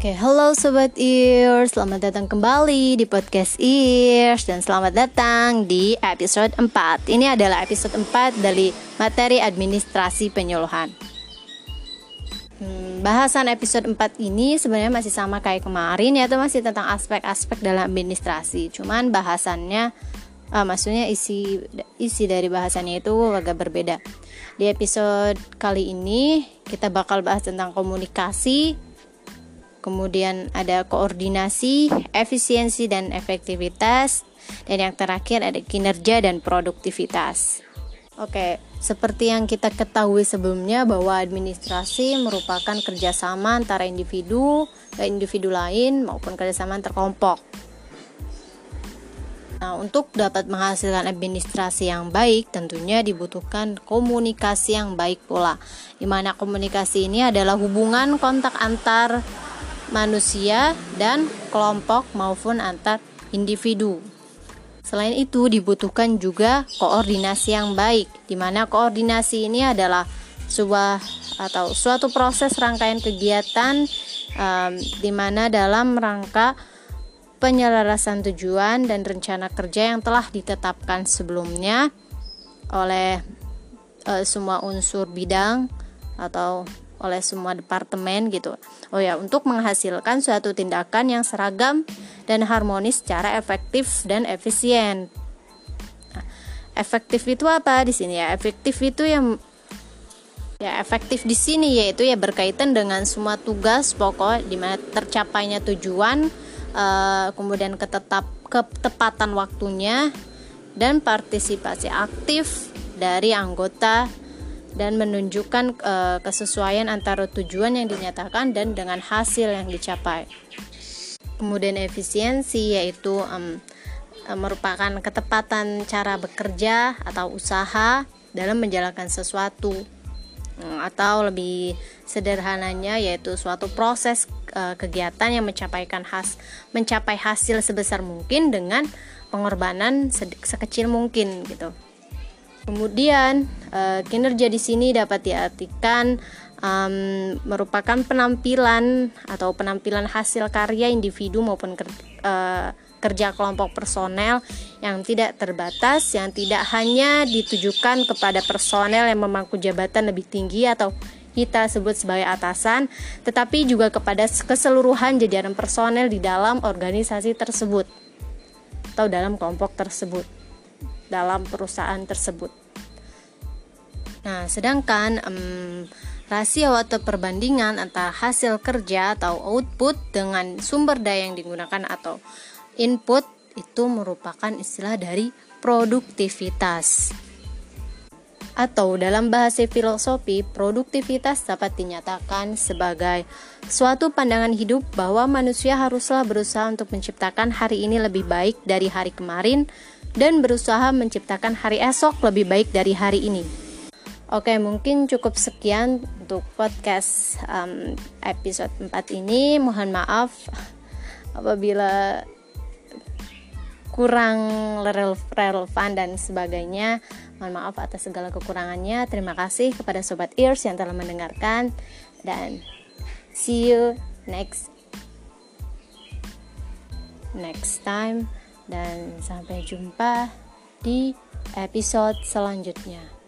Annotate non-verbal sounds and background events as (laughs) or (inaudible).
Oke, halo Sobat Ears, selamat datang kembali di podcast Ears Dan selamat datang di episode 4 Ini adalah episode 4 dari materi administrasi penyuluhan. Hmm, Bahasan episode 4 ini sebenarnya masih sama kayak kemarin Yaitu masih tentang aspek-aspek dalam administrasi. Cuman bahasannya, uh, maksudnya isi, isi dari bahasannya itu agak berbeda. Di episode kali ini kita bakal bahas tentang komunikasi kemudian ada koordinasi, efisiensi dan efektivitas, dan yang terakhir ada kinerja dan produktivitas. Oke, seperti yang kita ketahui sebelumnya bahwa administrasi merupakan kerjasama antara individu dan individu lain maupun kerjasama antar kelompok. Nah, untuk dapat menghasilkan administrasi yang baik, tentunya dibutuhkan komunikasi yang baik pula. Di mana komunikasi ini adalah hubungan kontak antar manusia dan kelompok maupun antar individu. Selain itu dibutuhkan juga koordinasi yang baik, di mana koordinasi ini adalah sebuah atau suatu proses rangkaian kegiatan um, di mana dalam rangka penyelarasan tujuan dan rencana kerja yang telah ditetapkan sebelumnya oleh uh, semua unsur bidang atau oleh semua departemen gitu. Oh ya, untuk menghasilkan suatu tindakan yang seragam dan harmonis secara efektif dan efisien. Nah, efektif itu apa di sini ya? Efektif itu yang ya efektif di sini yaitu ya berkaitan dengan semua tugas pokok di mana tercapainya tujuan, uh, kemudian ketetap ketepatan waktunya dan partisipasi aktif dari anggota dan menunjukkan e, kesesuaian antara tujuan yang dinyatakan dan dengan hasil yang dicapai. Kemudian efisiensi yaitu um, merupakan ketepatan cara bekerja atau usaha dalam menjalankan sesuatu atau lebih sederhananya yaitu suatu proses e, kegiatan yang mencapaikan has mencapai hasil sebesar mungkin dengan pengorbanan sekecil mungkin gitu. Kemudian uh, kinerja di sini dapat diartikan um, merupakan penampilan atau penampilan hasil karya individu maupun ker, uh, kerja kelompok personel yang tidak terbatas, yang tidak hanya ditujukan kepada personel yang memangku jabatan lebih tinggi atau kita sebut sebagai atasan, tetapi juga kepada keseluruhan jajaran personel di dalam organisasi tersebut atau dalam kelompok tersebut dalam perusahaan tersebut. Nah, sedangkan um, rasio atau perbandingan antara hasil kerja atau output dengan sumber daya yang digunakan atau input itu merupakan istilah dari produktivitas. Atau dalam bahasa filosofi, produktivitas dapat dinyatakan sebagai suatu pandangan hidup bahwa manusia haruslah berusaha untuk menciptakan hari ini lebih baik dari hari kemarin dan berusaha menciptakan hari esok lebih baik dari hari ini. Oke, mungkin cukup sekian untuk podcast um, episode 4 ini. Mohon maaf (laughs) apabila kurang relevan dan sebagainya. Mohon maaf atas segala kekurangannya. Terima kasih kepada sobat ears yang telah mendengarkan dan see you next next time dan sampai jumpa di episode selanjutnya.